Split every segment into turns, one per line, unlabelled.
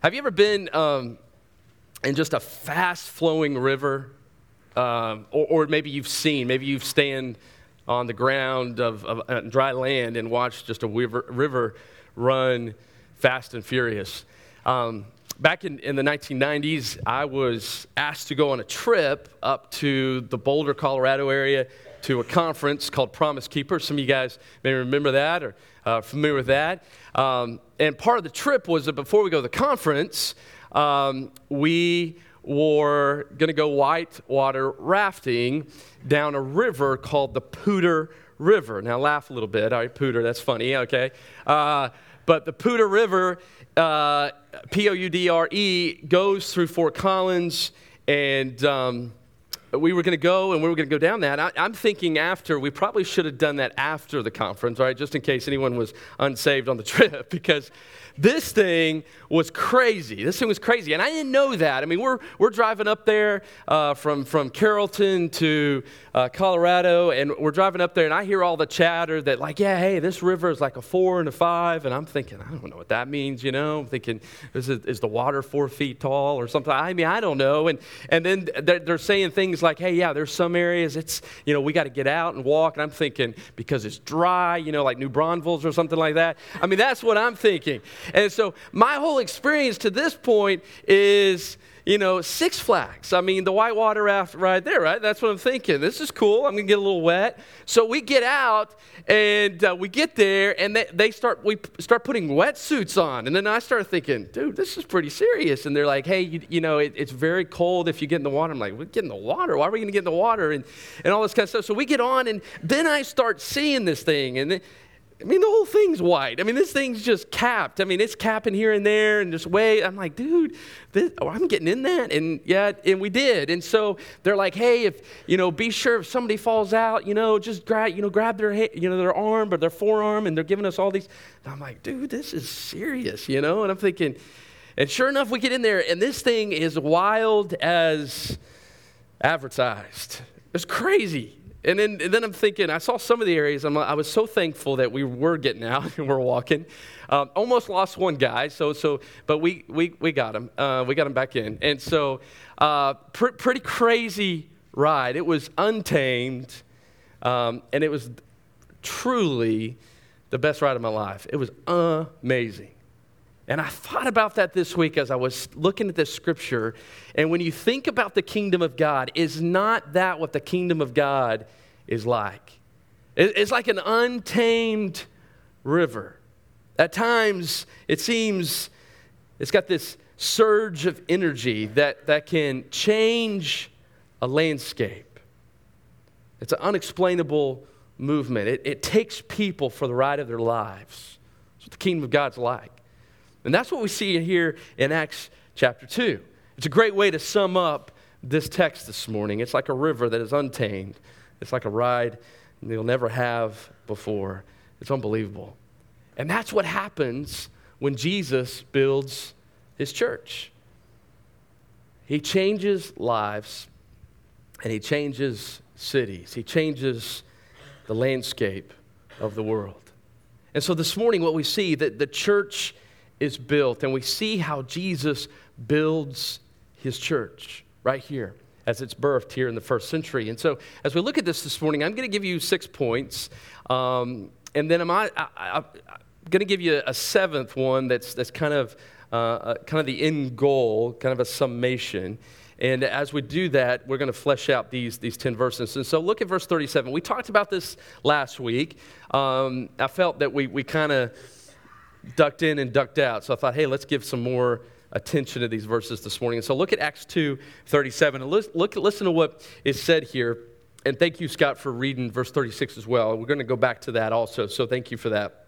Have you ever been um, in just a fast flowing river? Um, or, or, maybe you've seen, maybe you've stand on the ground of, of uh, dry land and watched just a river, river run fast and furious. Um, back in, in the 1990s, I was asked to go on a trip up to the Boulder, Colorado area to a conference called Promise Keeper. Some of you guys may remember that or uh, familiar with that. Um, and part of the trip was that before we go to the conference, um, we were going to go whitewater rafting down a river called the Poudre River. Now, laugh a little bit. All right, Poudre, that's funny, okay? Uh, but the Poudre River, uh, P O U D R E, goes through Fort Collins and. Um, we were going to go and we were going to go down that. I, am thinking after, we probably should have done that after the conference, right? Just in case anyone was unsaved on the trip, because this thing was crazy. This thing was crazy. And I didn't know that. I mean, we're, we're driving up there uh, from, from Carrollton to uh, Colorado, and we're driving up there, and I hear all the chatter that, like, yeah, hey, this river is like a four and a five. And I'm thinking, I don't know what that means, you know? I'm thinking, is, it, is the water four feet tall or something? I mean, I don't know. And, and then they're, they're saying things like, hey, yeah, there's some areas it's, you know, we got to get out and walk. And I'm thinking, because it's dry, you know, like New Braunfels or something like that. I mean, that's what I'm thinking. And so my whole experience to this point is, you know, Six Flags. I mean, the whitewater raft right there, right? That's what I'm thinking. This is cool. I'm going to get a little wet. So we get out and uh, we get there and they, they start, we start putting wetsuits on. And then I start thinking, dude, this is pretty serious. And they're like, hey, you, you know, it, it's very cold if you get in the water. I'm like, we get in the water. Why are we going to get in the water? And, and all this kind of stuff. So we get on and then I start seeing this thing. And I mean, the whole thing's white. I mean, this thing's just capped. I mean, it's capping here and there and just way. I'm like, dude, this, oh, I'm getting in that. And yeah, and we did. And so they're like, hey, if, you know, be sure if somebody falls out, you know, just grab, you know, grab their, you know, their arm or their forearm. And they're giving us all these. And I'm like, dude, this is serious, you know? And I'm thinking, and sure enough, we get in there and this thing is wild as advertised. It's crazy. And then, and then I'm thinking, I saw some of the areas, I'm, i was so thankful that we were getting out and we're walking. Um, almost lost one guy, so, so, but we, we, we got him. Uh, we got him back in. And so, uh, pr- pretty crazy ride. It was untamed, um, and it was truly the best ride of my life. It was amazing. And I thought about that this week as I was looking at this scripture. And when you think about the kingdom of God, is not that what the kingdom of God is like? It's like an untamed river. At times, it seems it's got this surge of energy that, that can change a landscape. It's an unexplainable movement. It, it takes people for the ride of their lives. That's what the kingdom of God's like. And that's what we see here in Acts chapter 2. It's a great way to sum up this text this morning. It's like a river that is untamed, it's like a ride you'll never have before. It's unbelievable. And that's what happens when Jesus builds his church. He changes lives and he changes cities, he changes the landscape of the world. And so this morning, what we see that the church is built, and we see how Jesus builds his church right here as it's birthed here in the first century. And so, as we look at this this morning, I'm going to give you six points, um, and then I'm, I, am going to give you a seventh one that's, that's kind, of, uh, uh, kind of the end goal, kind of a summation. And as we do that, we're going to flesh out these, these 10 verses. And so look at verse 37. We talked about this last week. Um, I felt that we, we kind of ducked in and ducked out. So I thought, hey, let's give some more attention to these verses this morning. And so look at Acts 2 37 and look, look, listen to what is said here. And thank you, Scott, for reading verse 36 as well. We're going to go back to that also. So thank you for that.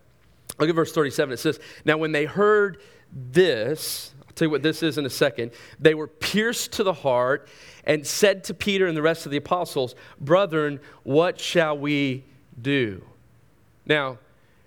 Look at verse 37. It says, Now when they heard this, I'll tell you what this is in a second, they were pierced to the heart and said to Peter and the rest of the apostles, Brethren, what shall we do? Now,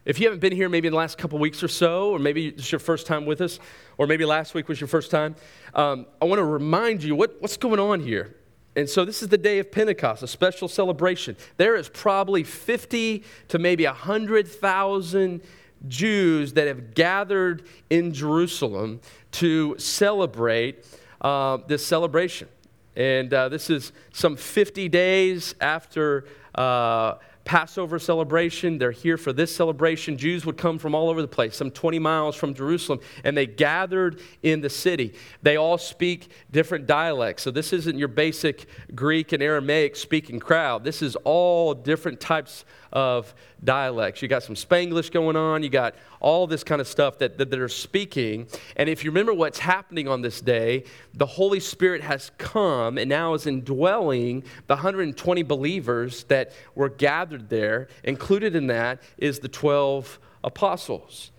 if you haven't been here maybe in the last couple weeks or so, or maybe it's your first time with us, or maybe last week was your first time, um, I want to remind you what, what's going on here. And so this is the day of Pentecost, a special celebration. There is probably 50 to maybe 100,000 Jews that have gathered in Jerusalem to celebrate uh, this celebration. And uh, this is some 50 days after uh, Passover celebration. They're here for this celebration. Jews would come from all over the place, some 20 miles from Jerusalem, and they gathered in the city. They all speak different dialects. So this isn't your basic Greek and Aramaic speaking crowd. This is all different types of dialects. You got some Spanglish going on, you got all this kind of stuff that, that they're speaking. And if you remember what's happening on this day, the Holy Spirit has come and now is indwelling the 120 believers that were gathered there. Included in that is the 12 apostles.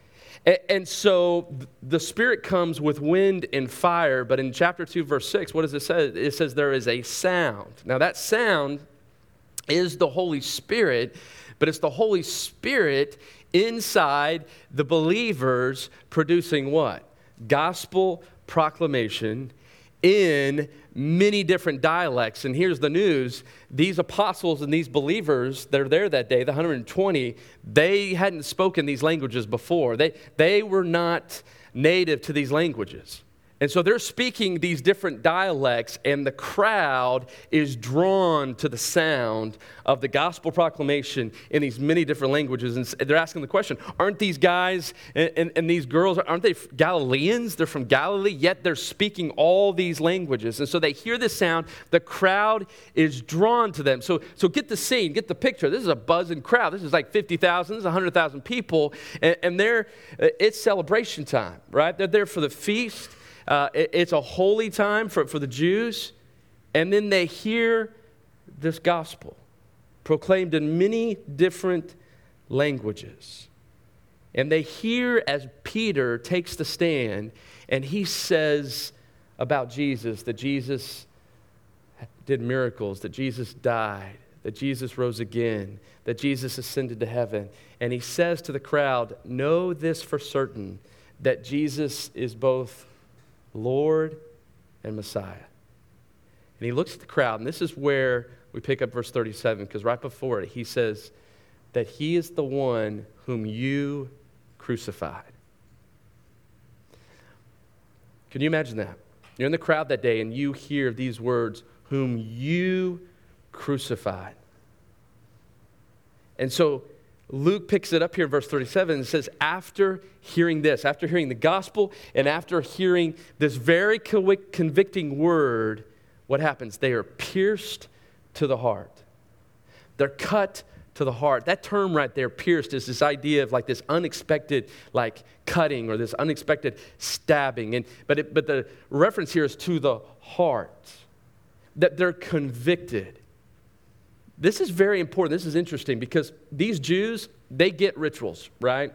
And so the Spirit comes with wind and fire, but in chapter 2, verse 6, what does it say? It says there is a sound. Now, that sound is the Holy Spirit but it's the Holy Spirit inside the believers producing what? Gospel proclamation in many different dialects. And here's the news these apostles and these believers that are there that day, the 120, they hadn't spoken these languages before. They, they were not native to these languages. And so they're speaking these different dialects, and the crowd is drawn to the sound of the gospel proclamation in these many different languages. And they're asking the question Aren't these guys and, and, and, these girls, aren't they Galileans? They're from Galilee, yet they're speaking all these languages. And so they hear this sound, the crowd is drawn to them. So, so get the scene, get the picture. This is a buzzing crowd. This is like 50,000, this is 100,000 people, and, and they're, uh, it's celebration time, right? They're there for the feast. Uh, it, it's a holy time for, for the Jews. And then they hear this gospel proclaimed in many different languages. And they hear as Peter takes the stand and he says about Jesus that Jesus did miracles, that Jesus died, that Jesus rose again, that Jesus ascended to heaven. And he says to the crowd, Know this for certain that Jesus is both Lord and Messiah. And he looks at the crowd, and this is where we pick up verse 37, because right before it, he says that he is the one whom you crucified. Can you imagine that? You're in the crowd that day, and you hear these words, whom you crucified. And so Luke picks it up here in verse 37 and says, After hearing this, after hearing the gospel, and after hearing this very convicting word, what happens? They are pierced to the heart. They're cut to the heart. That term right there, pierced, is this idea of like this unexpected, like cutting or this unexpected stabbing. And, but, it, but the reference here is to the heart, that they're convicted. This is very important. This is interesting because these Jews, they get rituals, right?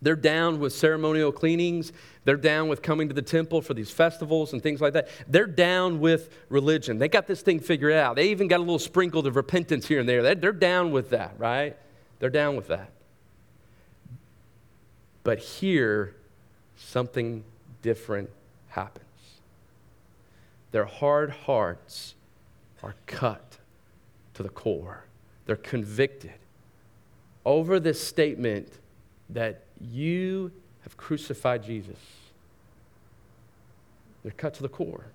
They're down with ceremonial cleanings. They're down with coming to the temple for these festivals and things like that. They're down with religion. They got this thing figured out. They even got a little sprinkle of repentance here and there. They're down with that, right? They're down with that. But here, something different happens. Their hard hearts are cut to the core. They're convicted over this statement that you have crucified Jesus. They're cut to the core.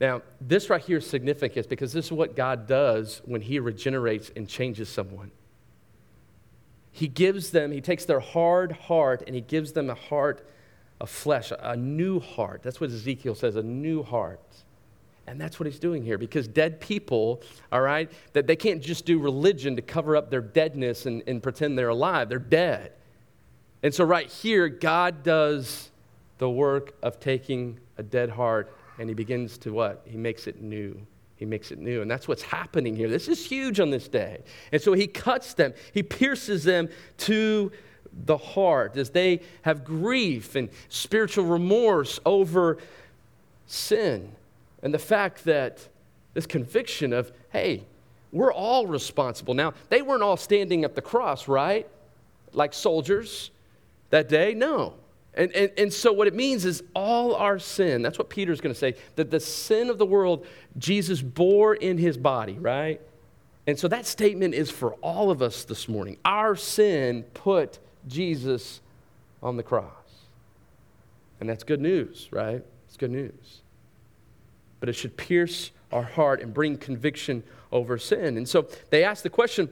Now, this right here is significant because this is what God does when He regenerates and changes someone. He gives them, He takes their hard heart and He gives them a heart of flesh, a new heart. That's what Ezekiel says, a new heart. And that's what he's doing here because dead people, all right, that they can't just do religion to cover up their deadness and, and pretend they're alive. They're dead. And so, right here, God does the work of taking a dead heart and he begins to what? He makes it new. He makes it new. And that's what's happening here. This is huge on this day. And so he cuts them, he pierces them to the heart as they have grief and spiritual remorse over sin. And the fact that this conviction of, hey, we're all responsible. Now, they weren't all standing at the cross, right? Like soldiers that day? No. And, and, and so, what it means is all our sin, that's what Peter's going to say, that the sin of the world, Jesus bore in his body, right? And so, that statement is for all of us this morning. Our sin put Jesus on the cross. And that's good news, right? It's good news. But it should pierce our heart and bring conviction over sin. And so they ask the question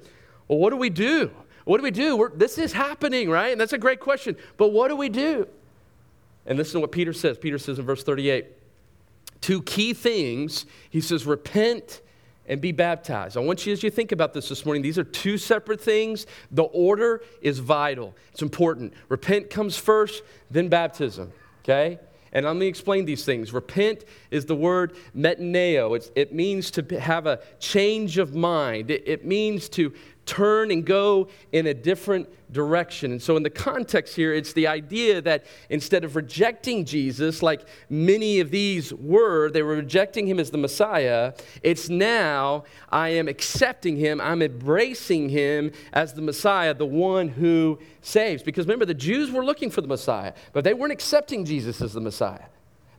well, what do we do? What do we do? We're, this is happening, right? And that's a great question. But what do we do? And listen to what Peter says. Peter says in verse 38 two key things. He says, repent and be baptized. I want you, as you think about this this morning, these are two separate things. The order is vital, it's important. Repent comes first, then baptism, okay? And let me explain these things. Repent is the word metanoeo, It's, it means to have a change of mind. It, it means to turn and go in a different direction. And so, in the context here, it's the idea that instead of rejecting Jesus, like many of these were, they were rejecting him as the Messiah, it's now I am accepting him, I'm embracing him as the Messiah, the one who saves. Because remember, the Jews were looking for the Messiah, but they weren't accepting Jesus as the Messiah.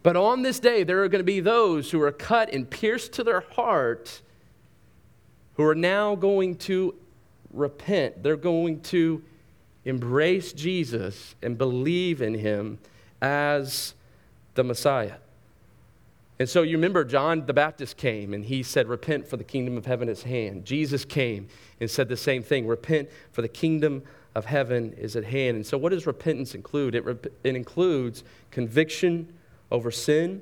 But on this day, there are going to be those who are cut and pierced to their heart who are now going to repent. They're going to embrace Jesus and believe in him as the Messiah. And so you remember John the Baptist came and he said, Repent, for the kingdom of heaven is at hand. Jesus came and said the same thing Repent, for the kingdom of heaven is at hand. And so, what does repentance include? It, rep- it includes conviction over sin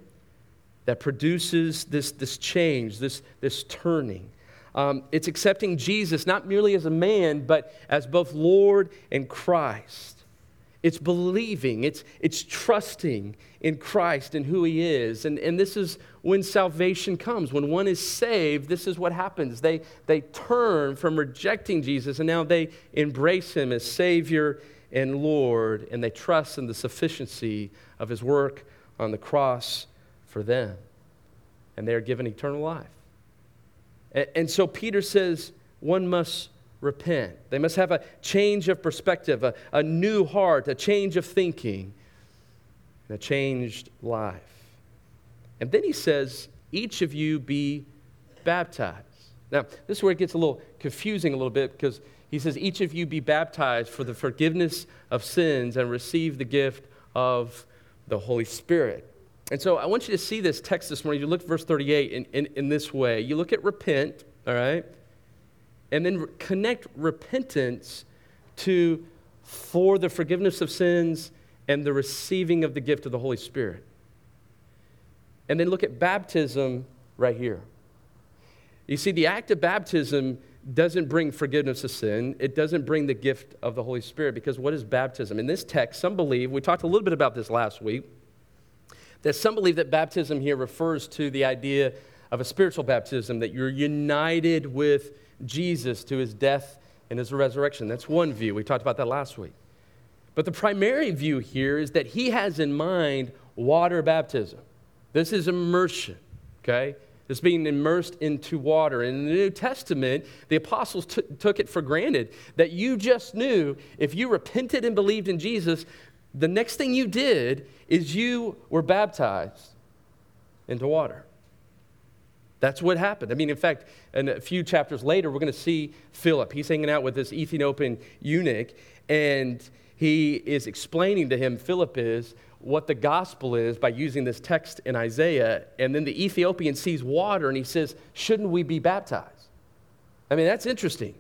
that produces this, this change, this, this turning. Um, it's accepting Jesus not merely as a man, but as both Lord and Christ. It's believing, it's, it's trusting in Christ and who He is. And, and this is when salvation comes. When one is saved, this is what happens. They, they turn from rejecting Jesus and now they embrace Him as Savior and Lord, and they trust in the sufficiency of His work on the cross for them. And they are given eternal life. And so Peter says one must repent. They must have a change of perspective, a, a new heart, a change of thinking, and a changed life. And then he says, each of you be baptized. Now, this is where it gets a little confusing a little bit because he says, each of you be baptized for the forgiveness of sins and receive the gift of the Holy Spirit. And so I want you to see this text this morning. You look at verse 38 in, in, in this way. You look at repent, all right? And then connect repentance to for the forgiveness of sins and the receiving of the gift of the Holy Spirit. And then look at baptism right here. You see, the act of baptism doesn't bring forgiveness of sin. It doesn't bring the gift of the Holy Spirit because what is baptism? In this text, some believe, we talked a little bit about this last week that some believe that baptism here refers to the idea of a spiritual baptism, that you're united with Jesus to his death and his resurrection. That's one view. We talked about that last week. But the primary view here is that he has in mind water baptism. This is immersion, okay? This being immersed into water. In the New Testament, the apostles t- took it for granted that you just knew if you repented and believed in Jesus, the next thing you did is you were baptized into water. That's what happened. I mean, in fact, in a few chapters later, we're going to see Philip. He's hanging out with this Ethiopian eunuch, and he is explaining to him, Philip is, what the gospel is by using this text in Isaiah. And then the Ethiopian sees water and he says, Shouldn't we be baptized? I mean, that's interesting.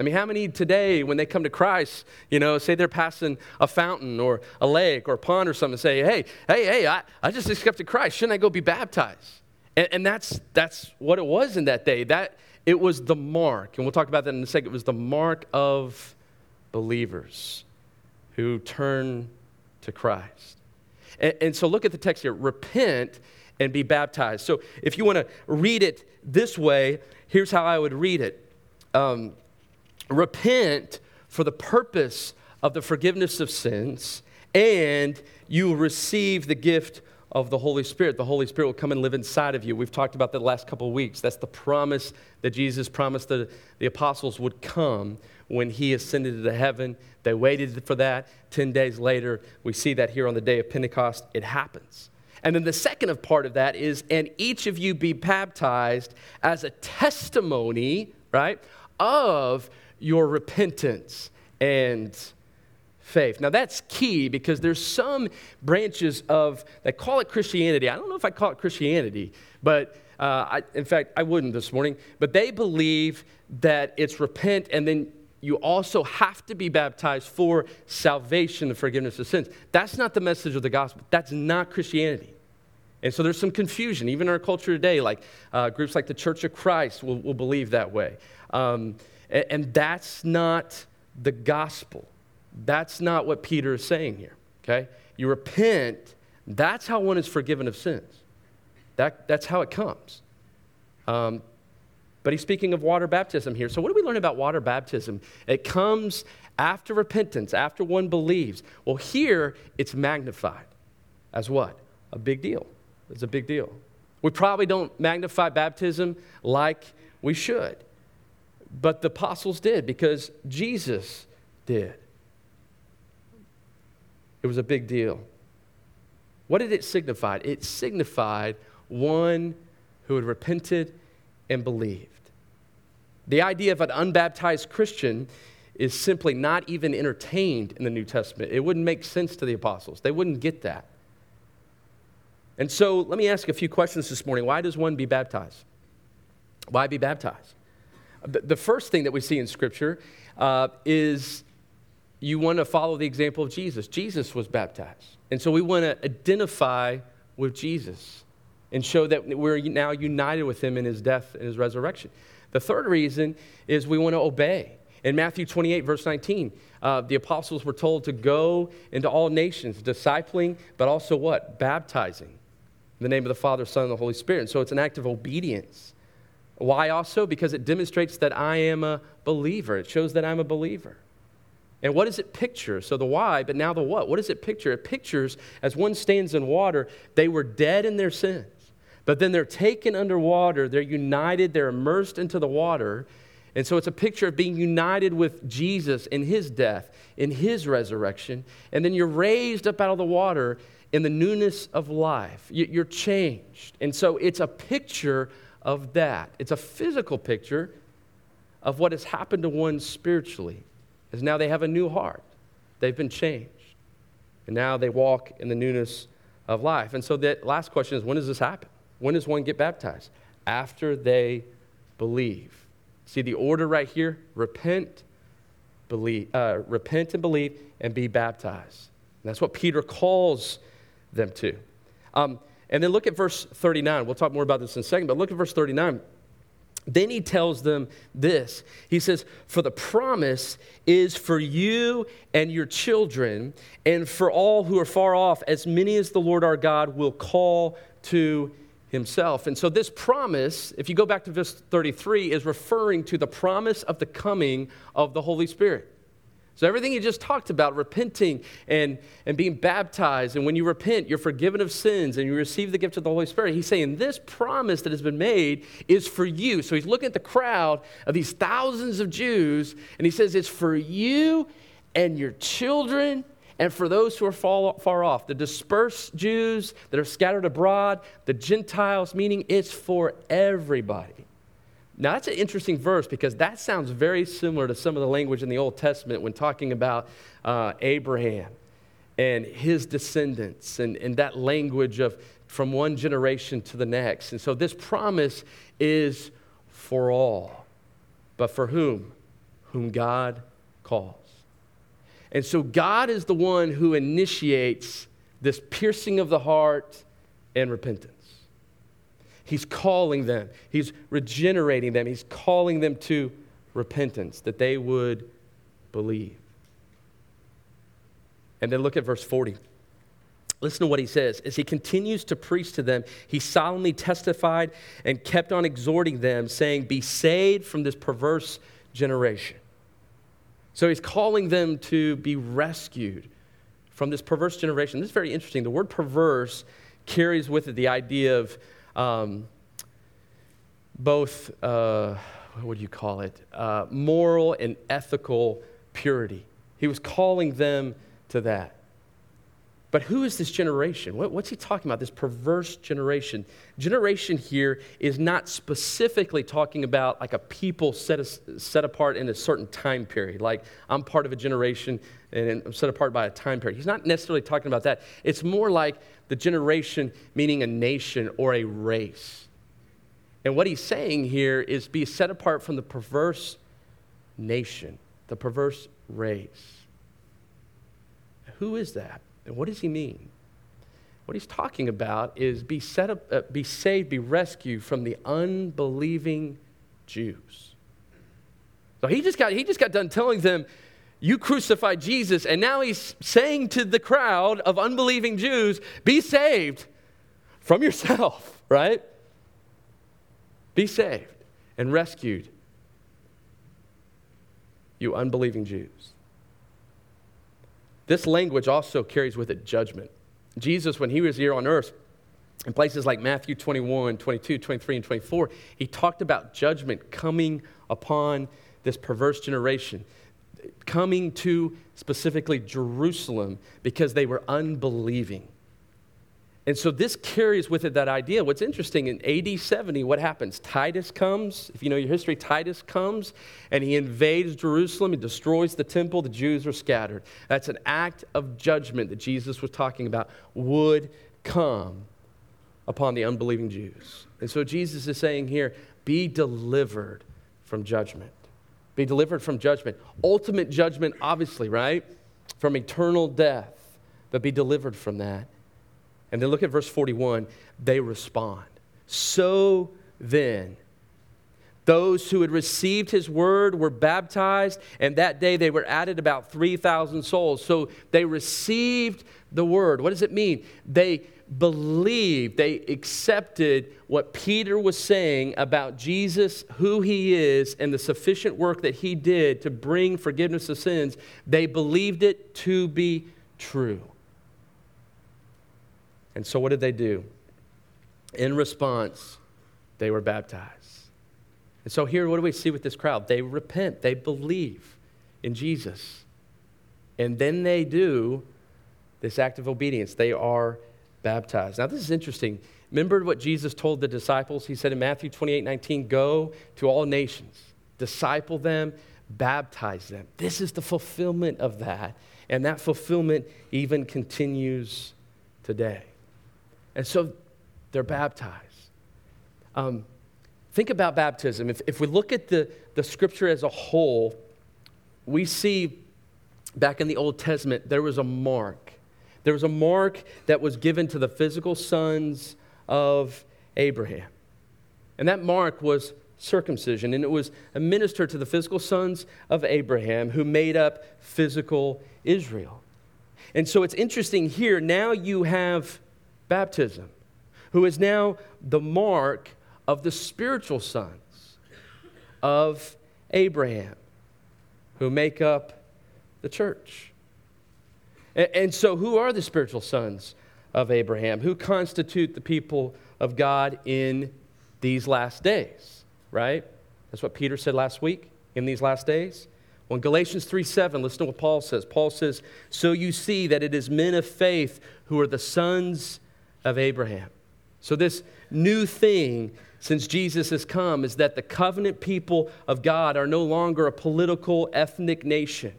I mean, how many today, when they come to Christ, you know, say they're passing a fountain or a lake or a pond or something, say, hey, hey, hey, I, I just accepted Christ. Shouldn't I go be baptized? And, and that's, that's what it was in that day. That, it was the mark, and we'll talk about that in a second. It was the mark of believers who turn to Christ. And, and so look at the text here repent and be baptized. So if you want to read it this way, here's how I would read it. Um, repent for the purpose of the forgiveness of sins, and you will receive the gift of the Holy Spirit. The Holy Spirit will come and live inside of you. We've talked about that the last couple of weeks. That's the promise that Jesus promised the, the apostles would come when he ascended into heaven. They waited for that. Ten days later, we see that here on the day of Pentecost. It happens. And then the second of part of that is, and each of you be baptized as a testimony, right, of your repentance and faith. Now that's key because there's some branches of that call it Christianity. I don't know if I call it Christianity, but uh, I, in fact, I wouldn't this morning. But they believe that it's repent and then you also have to be baptized for salvation, the forgiveness of sins. That's not the message of the gospel. That's not Christianity. And so there's some confusion, even in our culture today. Like uh, groups like the Church of Christ will, will believe that way. Um, and that's not the gospel. That's not what Peter is saying here, okay? You repent, that's how one is forgiven of sins. That, that's how it comes. Um, but he's speaking of water baptism here. So, what do we learn about water baptism? It comes after repentance, after one believes. Well, here it's magnified as what? A big deal. It's a big deal. We probably don't magnify baptism like we should, but the apostles did because Jesus did. It was a big deal. What did it signify? It signified one who had repented and believed. The idea of an unbaptized Christian is simply not even entertained in the New Testament. It wouldn't make sense to the apostles, they wouldn't get that. And so let me ask a few questions this morning. Why does one be baptized? Why be baptized? The first thing that we see in Scripture uh, is you want to follow the example of Jesus. Jesus was baptized. And so we want to identify with Jesus and show that we're now united with him in his death and his resurrection. The third reason is we want to obey. In Matthew 28, verse 19, uh, the apostles were told to go into all nations, discipling, but also what? Baptizing in the name of the Father, Son, and the Holy Spirit. And so it's an act of obedience. Why also? Because it demonstrates that I am a believer, it shows that I'm a believer. And what does it picture? So the why, but now the what? What does it picture? It pictures as one stands in water, they were dead in their sins. But then they're taken underwater, they're united, they're immersed into the water. And so it's a picture of being united with Jesus in his death, in his resurrection. And then you're raised up out of the water in the newness of life. You're changed. And so it's a picture of that. It's a physical picture of what has happened to one spiritually is now they have a new heart. They've been changed. And now they walk in the newness of life. And so the last question is when does this happen? When does one get baptized? After they believe. See the order right here? Repent, believe, uh, repent and believe, and be baptized. And that's what Peter calls them to. Um, and then look at verse 39. We'll talk more about this in a second, but look at verse 39. Then he tells them this. He says, For the promise is for you and your children, and for all who are far off, as many as the Lord our God will call to himself. And so, this promise, if you go back to verse 33, is referring to the promise of the coming of the Holy Spirit. So, everything you just talked about, repenting and, and being baptized, and when you repent, you're forgiven of sins and you receive the gift of the Holy Spirit. He's saying this promise that has been made is for you. So, he's looking at the crowd of these thousands of Jews, and he says, It's for you and your children and for those who are far, far off, the dispersed Jews that are scattered abroad, the Gentiles, meaning it's for everybody. Now, that's an interesting verse because that sounds very similar to some of the language in the Old Testament when talking about uh, Abraham and his descendants and, and that language of from one generation to the next. And so this promise is for all, but for whom? Whom God calls. And so God is the one who initiates this piercing of the heart and repentance. He's calling them, He's regenerating them, He's calling them to repentance, that they would believe. And then look at verse 40. Listen to what he says. As he continues to preach to them, he solemnly testified and kept on exhorting them, saying, Be saved from this perverse generation. So he's calling them to be rescued from this perverse generation. This is very interesting. The word perverse carries with it the idea of um, both, uh, what do you call it, uh, moral and ethical purity. He was calling them to that. But who is this generation? What, what's he talking about? This perverse generation. Generation here is not specifically talking about like a people set, set apart in a certain time period. Like I'm part of a generation and I'm set apart by a time period. He's not necessarily talking about that. It's more like the generation meaning a nation or a race. And what he's saying here is be set apart from the perverse nation, the perverse race. Who is that? And what does he mean? What he's talking about is be set up, uh, be saved, be rescued from the unbelieving Jews. So he just got he just got done telling them, "You crucified Jesus," and now he's saying to the crowd of unbelieving Jews, "Be saved from yourself." Right? Be saved and rescued, you unbelieving Jews. This language also carries with it judgment. Jesus, when he was here on earth, in places like Matthew 21, 22, 23, and 24, he talked about judgment coming upon this perverse generation, coming to specifically Jerusalem because they were unbelieving. And so this carries with it that idea. What's interesting in AD 70, what happens? Titus comes. If you know your history, Titus comes and he invades Jerusalem. He destroys the temple. The Jews are scattered. That's an act of judgment that Jesus was talking about would come upon the unbelieving Jews. And so Jesus is saying here be delivered from judgment. Be delivered from judgment. Ultimate judgment, obviously, right? From eternal death, but be delivered from that. And then look at verse 41. They respond. So then, those who had received his word were baptized, and that day they were added about 3,000 souls. So they received the word. What does it mean? They believed, they accepted what Peter was saying about Jesus, who he is, and the sufficient work that he did to bring forgiveness of sins. They believed it to be true. And so, what did they do? In response, they were baptized. And so, here, what do we see with this crowd? They repent, they believe in Jesus. And then they do this act of obedience. They are baptized. Now, this is interesting. Remember what Jesus told the disciples? He said in Matthew 28 19, Go to all nations, disciple them, baptize them. This is the fulfillment of that. And that fulfillment even continues today. And so they're baptized. Um, think about baptism. If, if we look at the, the scripture as a whole, we see back in the Old Testament, there was a mark. There was a mark that was given to the physical sons of Abraham. And that mark was circumcision, and it was administered to the physical sons of Abraham who made up physical Israel. And so it's interesting here, now you have baptism, who is now the mark of the spiritual sons of Abraham, who make up the church. And, so, who are the spiritual sons of Abraham? Who constitute the people of God in these last days, right? That's what Peter said last week in these last days. Well, in Galatians 3 7, listen to what Paul says. Paul says, So you see that it is men of faith who are the sons of Abraham. So, this new thing since Jesus has come is that the covenant people of God are no longer a political, ethnic nation.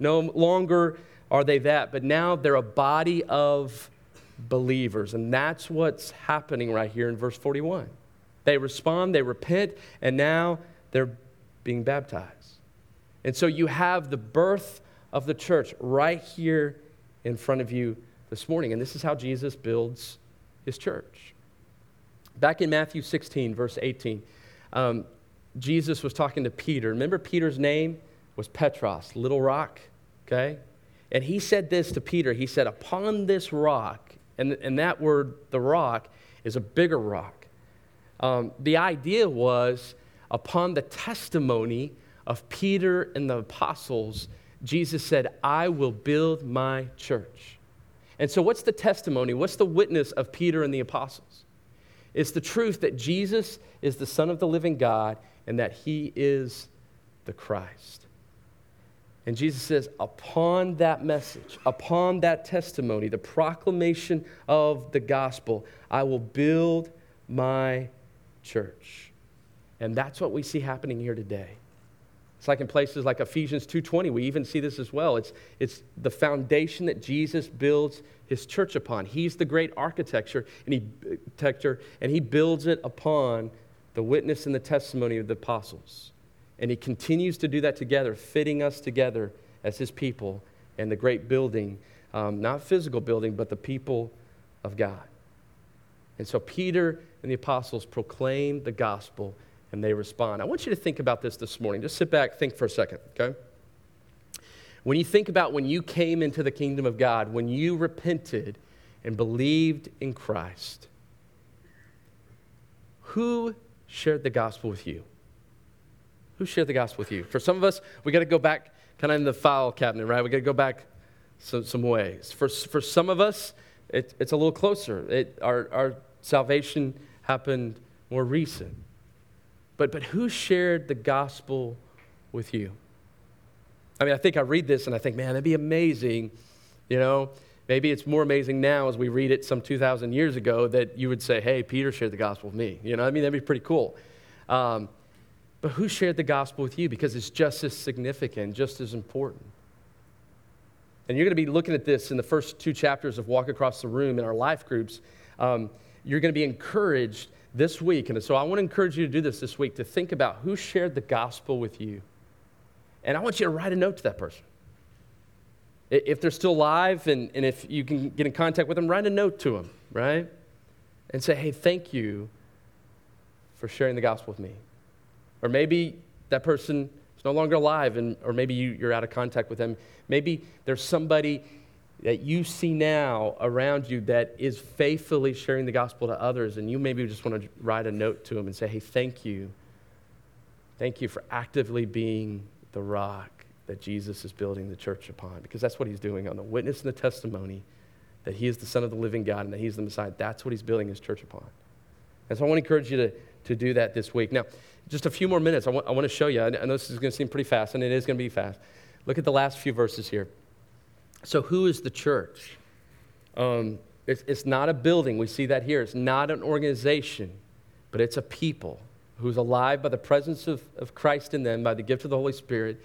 No longer are they that, but now they're a body of believers. And that's what's happening right here in verse 41. They respond, they repent, and now they're being baptized. And so you have the birth of the church right here in front of you this morning. And this is how Jesus builds his church. Back in Matthew 16, verse 18, um, Jesus was talking to Peter. Remember, Peter's name was Petros, little rock, okay? And he said this to Peter. He said, Upon this rock, and, and that word, the rock, is a bigger rock. Um, the idea was upon the testimony of Peter and the apostles, Jesus said, I will build my church. And so, what's the testimony? What's the witness of Peter and the apostles? It's the truth that Jesus is the Son of the living God and that he is the Christ. And Jesus says, upon that message, upon that testimony, the proclamation of the gospel, I will build my church. And that's what we see happening here today. It's like in places like Ephesians 2:20, we even see this as well. It's, it's the foundation that Jesus builds his church upon. He's the great architecture and he, architecture, and he builds it upon the witness and the testimony of the apostles. And he continues to do that together, fitting us together as his people and the great building, um, not physical building, but the people of God. And so Peter and the apostles proclaim the gospel and they respond. I want you to think about this this morning. Just sit back, think for a second, okay? When you think about when you came into the kingdom of God, when you repented and believed in Christ, who shared the gospel with you? Who shared the gospel with you? For some of us, we got to go back kind of in the file cabinet, right? We got to go back some, some ways. For, for some of us, it, it's a little closer. It, our, our salvation happened more recent. But, but who shared the gospel with you? I mean, I think I read this and I think, man, that'd be amazing. You know, maybe it's more amazing now as we read it some 2,000 years ago that you would say, hey, Peter shared the gospel with me. You know, I mean, that'd be pretty cool. Um, but who shared the gospel with you? Because it's just as significant, just as important. And you're going to be looking at this in the first two chapters of Walk Across the Room in our life groups. Um, you're going to be encouraged this week. And so I want to encourage you to do this this week to think about who shared the gospel with you. And I want you to write a note to that person. If they're still alive and, and if you can get in contact with them, write a note to them, right? And say, hey, thank you for sharing the gospel with me. Or maybe that person is no longer alive, and, or maybe you, you're out of contact with them. Maybe there's somebody that you see now around you that is faithfully sharing the gospel to others, and you maybe just want to write a note to them and say, hey, thank you. Thank you for actively being the rock that Jesus is building the church upon, because that's what he's doing on the witness and the testimony that he is the Son of the living God and that he's the Messiah. That's what he's building his church upon. And so I want to encourage you to, to do that this week. Now, just a few more minutes. I want, I want to show you. I know this is going to seem pretty fast, and it is going to be fast. Look at the last few verses here. So, who is the church? Um, it's, it's not a building. We see that here. It's not an organization, but it's a people who's alive by the presence of, of Christ in them, by the gift of the Holy Spirit.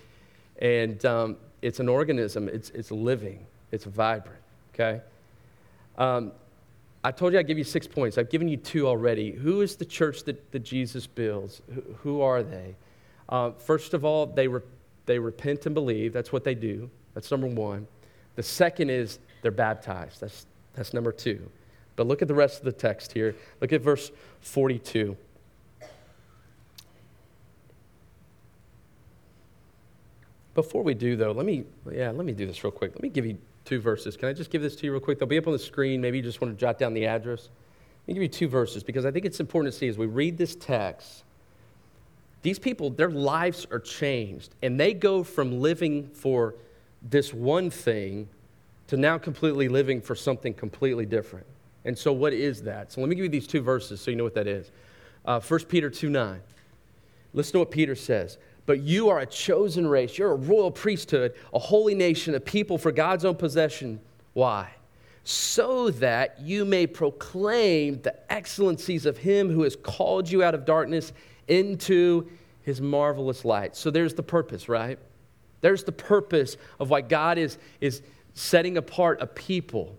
And um, it's an organism, it's, it's living, it's vibrant, okay? Um, I told you I'd give you six points. I've given you two already. Who is the church that, that Jesus builds? Who, who are they? Uh, first of all, they, re- they repent and believe. That's what they do. That's number one. The second is they're baptized. That's, that's number two. But look at the rest of the text here. Look at verse 42. Before we do, though, let me, yeah, let me do this real quick. Let me give you two verses. Can I just give this to you real quick? They'll be up on the screen. Maybe you just want to jot down the address. Let me give you two verses because I think it's important to see as we read this text, these people, their lives are changed, and they go from living for this one thing to now completely living for something completely different. And so, what is that? So, let me give you these two verses so you know what that is. Uh, 1 Peter 2 9. Listen to what Peter says. But you are a chosen race. You're a royal priesthood, a holy nation, a people for God's own possession. Why? So that you may proclaim the excellencies of Him who has called you out of darkness into His marvelous light. So there's the purpose, right? There's the purpose of why God is, is setting apart a people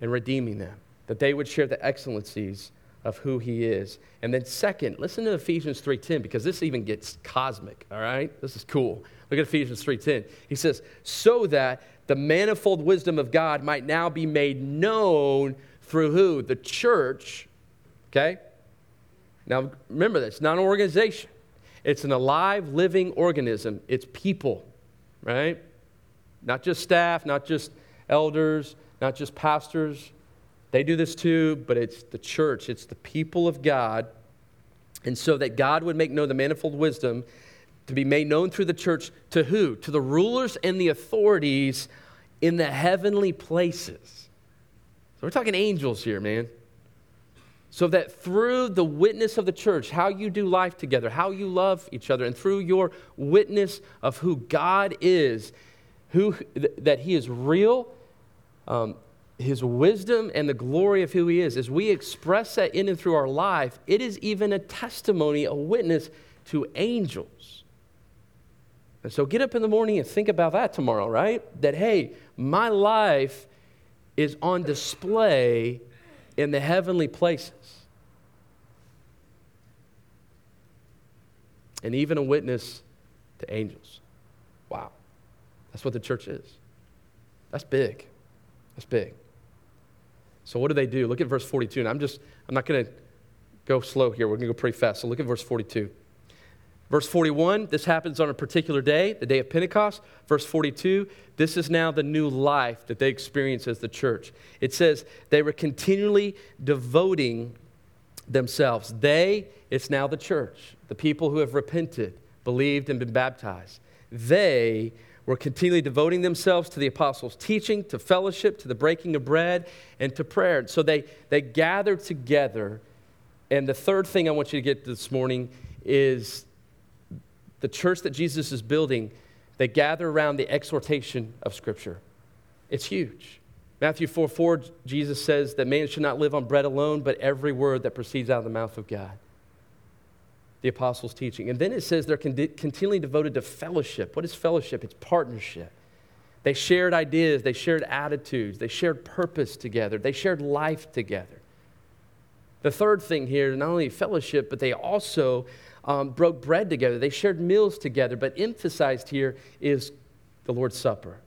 and redeeming them, that they would share the excellencies of who he is. And then second, listen to Ephesians 3:10 because this even gets cosmic, all right? This is cool. Look at Ephesians 3:10. He says, "So that the manifold wisdom of God might now be made known through who? The church." Okay? Now remember this, not an organization. It's an alive, living organism. It's people, right? Not just staff, not just elders, not just pastors, they do this too, but it's the church, it's the people of God. And so that God would make known the manifold wisdom to be made known through the church to who? To the rulers and the authorities in the heavenly places. So we're talking angels here, man. So that through the witness of the church, how you do life together, how you love each other, and through your witness of who God is, who, that He is real, um, His wisdom, and the glory of who He is, as we express that in and through our life, it is even a testimony, a witness to angels. And so get up in the morning and think about that tomorrow, right? That, hey, my life is on display in the heavenly places. And even a witness to angels. Wow. That's what the church is. That's big. That's big. So what do they do? Look at verse 42. And I'm just, I'm not going to go slow here. We're going to go pretty fast. So look at verse 42. Verse 41, this happens on a particular day, the day of Pentecost. Verse 42, this is now the new life that they experience as the church. It says they were continually devoting themselves. They, it's now the church, the people who have repented, believed, and been baptized. They were continually devoting themselves to the apostles' teaching, to fellowship, to the breaking of bread, and to prayer. So they, they gathered together. And the third thing I want you to get this morning is the church that Jesus is building, they gather around the exhortation of Scripture. It's huge. Matthew 4 4, Jesus says that man should not live on bread alone, but every word that proceeds out of the mouth of God. The apostles' teaching. And then it says they're con- continually devoted to fellowship. What is fellowship? It's partnership. They shared ideas, they shared attitudes, they shared purpose together, they shared life together. The third thing here, not only fellowship, but they also um, broke bread together. They shared meals together, but emphasized here is the Lord's Supper.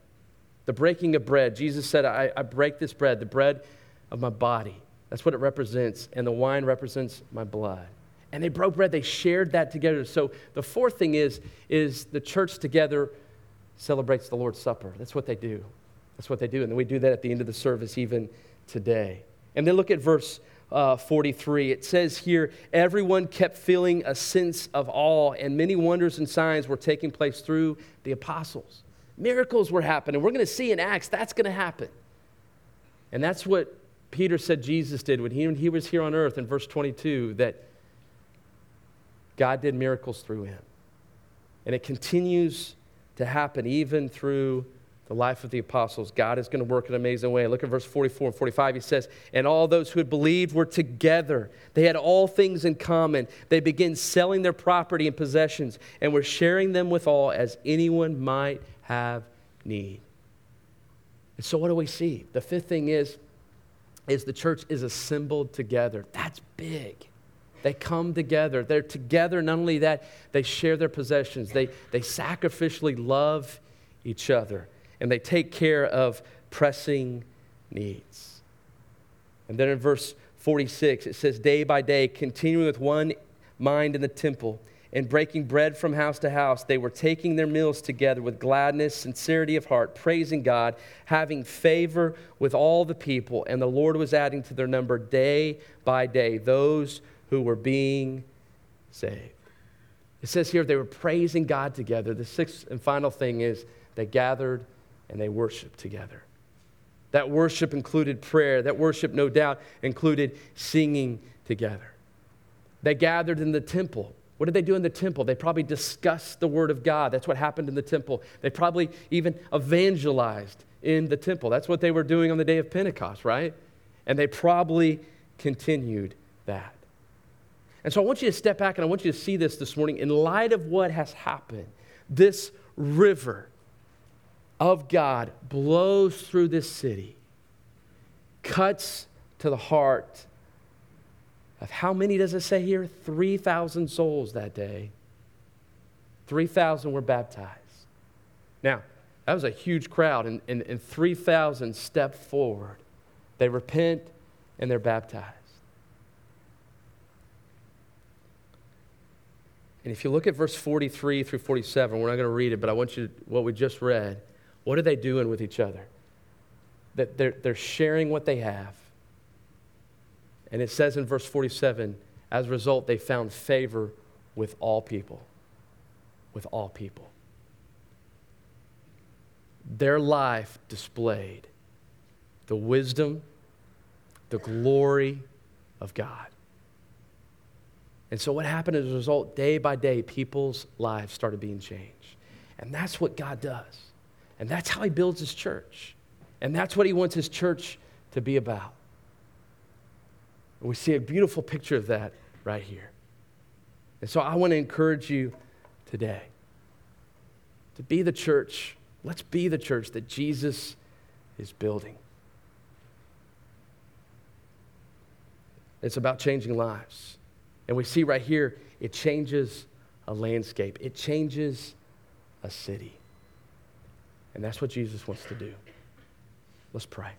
The breaking of bread. Jesus said, I, I break this bread, the bread of my body. That's what it represents. And the wine represents my blood. And they broke bread, they shared that together. So the fourth thing is, is the church together celebrates the Lord's Supper. That's what they do. That's what they do. And we do that at the end of the service even today. And then look at verse uh, 43. It says here, everyone kept feeling a sense of awe, and many wonders and signs were taking place through the apostles. Miracles were happening. We're going to see in Acts that's going to happen. And that's what Peter said Jesus did when he, he was here on earth in verse 22 that God did miracles through him. And it continues to happen even through the life of the apostles, God is going to work in an amazing way. Look at verse 44 and 45. He says, And all those who had believed were together. They had all things in common. They began selling their property and possessions and were sharing them with all as anyone might have need. And so, what do we see? The fifth thing is, is the church is assembled together. That's big. They come together. They're together. Not only that, they share their possessions. They, they sacrificially love each other and they take care of pressing needs. And then in verse 46, it says, Day by day, continuing with one mind in the temple and breaking bread from house to house, they were taking their meals together with gladness, sincerity of heart, praising God, having favor with all the people. And the Lord was adding to their number day by day those who were being saved. It says here they were praising God together. The sixth and final thing is they gathered and they worshiped together. That worship included prayer. That worship, no doubt, included singing together. They gathered in the temple. What did they do in the temple? They probably discussed the Word of God. That's what happened in the temple. They probably even evangelized in the temple. That's what they were doing on the day of Pentecost, right? And they probably continued that. And so I want you to step back and I want you to see this this morning in light of what has happened. This river of God blows through this city, cuts to the heart of how many does it say here? 3,000 souls that day. 3,000 were baptized. Now, that was a huge crowd, and, and, and 3,000 step forward. They repent and they're baptized. And if you look at verse 43 through 47, we're not going to read it, but I want you to, what we just read. What are they doing with each other? That they're, they're sharing what they have. And it says in verse 47 as a result, they found favor with all people. With all people. Their life displayed the wisdom, the glory of God. And so, what happened as a result, day by day, people's lives started being changed. And that's what God does. And that's how He builds His church. And that's what He wants His church to be about. And we see a beautiful picture of that right here. And so, I want to encourage you today to be the church. Let's be the church that Jesus is building. It's about changing lives. And we see right here, it changes a landscape, it changes a city. And that's what Jesus wants to do. Let's pray.